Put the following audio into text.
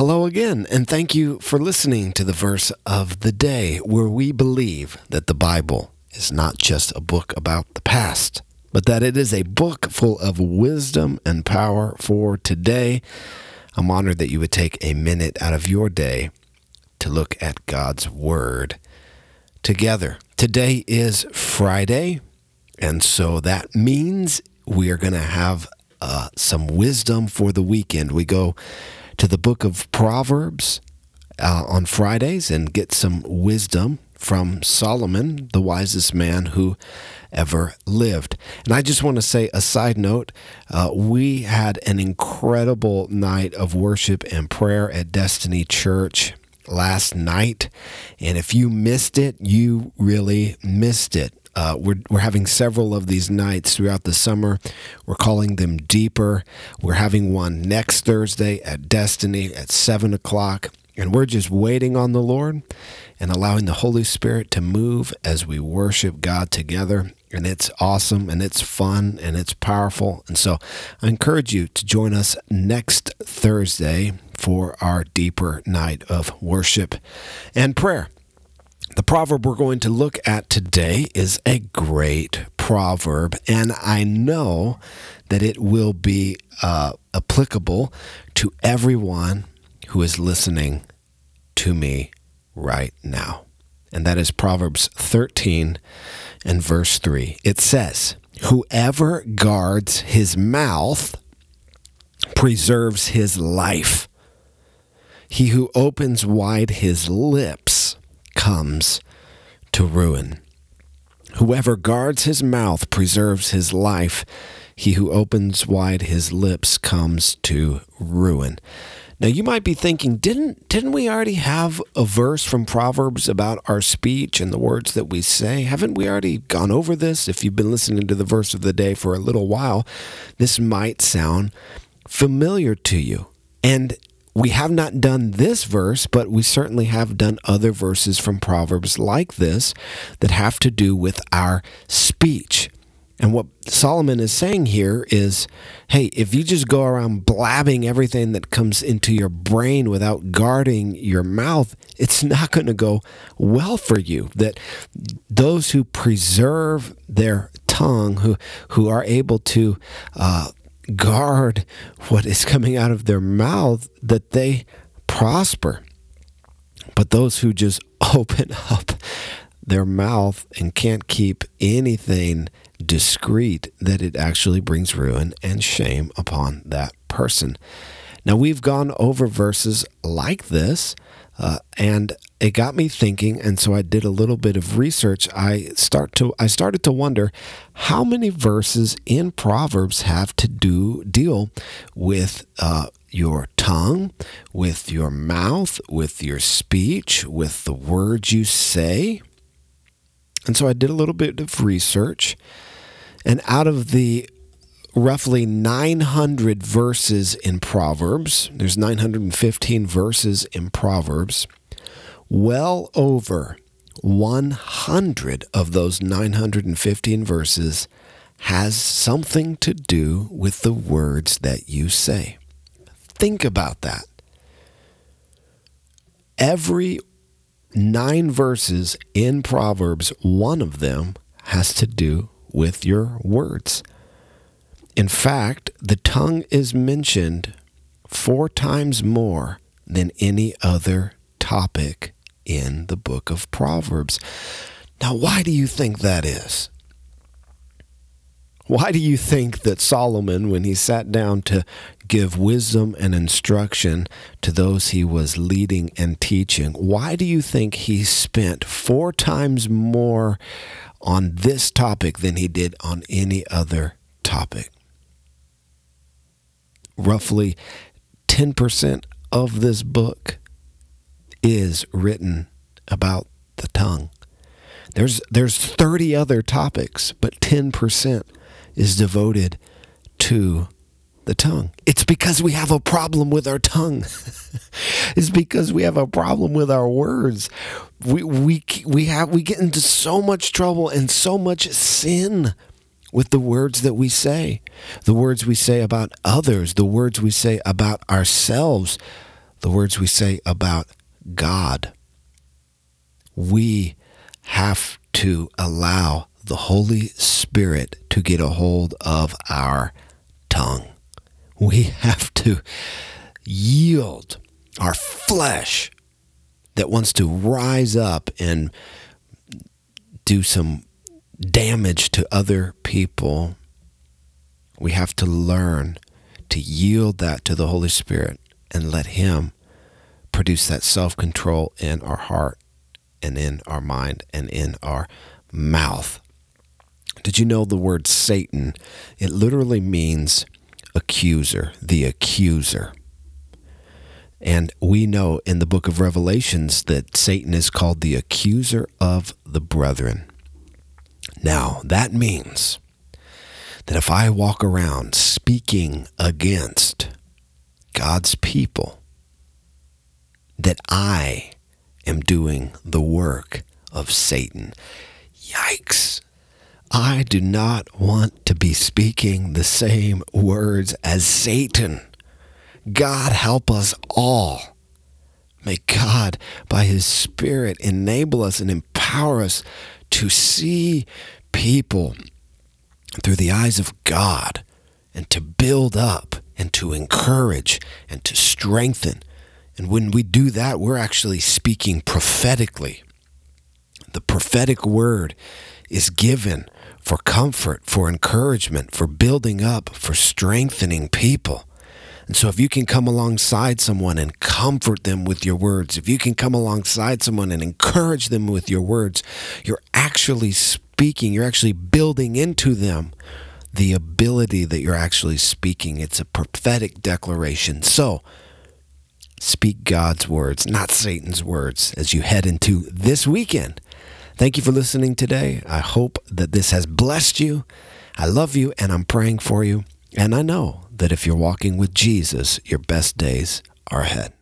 Hello again, and thank you for listening to the verse of the day, where we believe that the Bible is not just a book about the past, but that it is a book full of wisdom and power for today. I'm honored that you would take a minute out of your day to look at God's Word together. Today is Friday, and so that means we are going to have uh, some wisdom for the weekend. We go to the book of Proverbs uh, on Fridays and get some wisdom from Solomon, the wisest man who ever lived. And I just want to say a side note uh, we had an incredible night of worship and prayer at Destiny Church last night. And if you missed it, you really missed it. Uh, we're, we're having several of these nights throughout the summer. We're calling them deeper. We're having one next Thursday at Destiny at 7 o'clock. And we're just waiting on the Lord and allowing the Holy Spirit to move as we worship God together. And it's awesome and it's fun and it's powerful. And so I encourage you to join us next Thursday for our deeper night of worship and prayer. The proverb we're going to look at today is a great proverb, and I know that it will be uh, applicable to everyone who is listening to me right now. And that is Proverbs 13 and verse 3. It says, Whoever guards his mouth preserves his life. He who opens wide his lips comes to ruin. Whoever guards his mouth preserves his life. He who opens wide his lips comes to ruin. Now you might be thinking, didn't didn't we already have a verse from Proverbs about our speech and the words that we say? Haven't we already gone over this? If you've been listening to the verse of the day for a little while, this might sound familiar to you. And we have not done this verse, but we certainly have done other verses from Proverbs like this that have to do with our speech. And what Solomon is saying here is hey, if you just go around blabbing everything that comes into your brain without guarding your mouth, it's not going to go well for you. That those who preserve their tongue, who, who are able to uh, guard what is coming out of their mouth, that they prosper. But those who just open up their mouth and can't keep anything discreet, that it actually brings ruin and shame upon that person. Now, we've gone over verses like this, uh, and it got me thinking, and so I did a little bit of research. I start to I started to wonder how many verses in Proverbs have to do deal with uh, your tongue, with your mouth, with your speech, with the words you say. And so I did a little bit of research, and out of the roughly 900 verses in Proverbs. There's 915 verses in Proverbs. Well over 100 of those 915 verses has something to do with the words that you say. Think about that. Every nine verses in Proverbs, one of them has to do with your words. In fact, the tongue is mentioned four times more than any other topic in the book of Proverbs. Now, why do you think that is? Why do you think that Solomon, when he sat down to give wisdom and instruction to those he was leading and teaching, why do you think he spent four times more on this topic than he did on any other topic? Roughly 10% of this book is written about the tongue. There's there's 30 other topics, but 10% is devoted to the tongue. It's because we have a problem with our tongue. it's because we have a problem with our words. We we we have we get into so much trouble and so much sin with the words that we say, the words we say about others, the words we say about ourselves. the words we say about God. We have to allow the Holy Spirit to get a hold of our tongue. We have to yield our flesh that wants to rise up and do some damage to other people. We have to learn to yield that to the Holy Spirit and let Him produce that self control in our heart and in our mind and in our mouth. Did you know the word Satan? It literally means accuser, the accuser. And we know in the book of Revelations that Satan is called the accuser of the brethren. Now, that means that if I walk around speaking against God's people, that I am doing the work of Satan. Yikes. I do not want to be speaking the same words as Satan. God help us all. May God, by His Spirit, enable us and empower us to see people through the eyes of God and to build up and to encourage and to strengthen. And when we do that, we're actually speaking prophetically. The prophetic word is given for comfort, for encouragement, for building up, for strengthening people. And so, if you can come alongside someone and comfort them with your words, if you can come alongside someone and encourage them with your words, you're actually speaking, you're actually building into them the ability that you're actually speaking. It's a prophetic declaration. So, speak God's words, not Satan's words, as you head into this weekend. Thank you for listening today. I hope that this has blessed you. I love you and I'm praying for you. And I know that if you're walking with Jesus, your best days are ahead.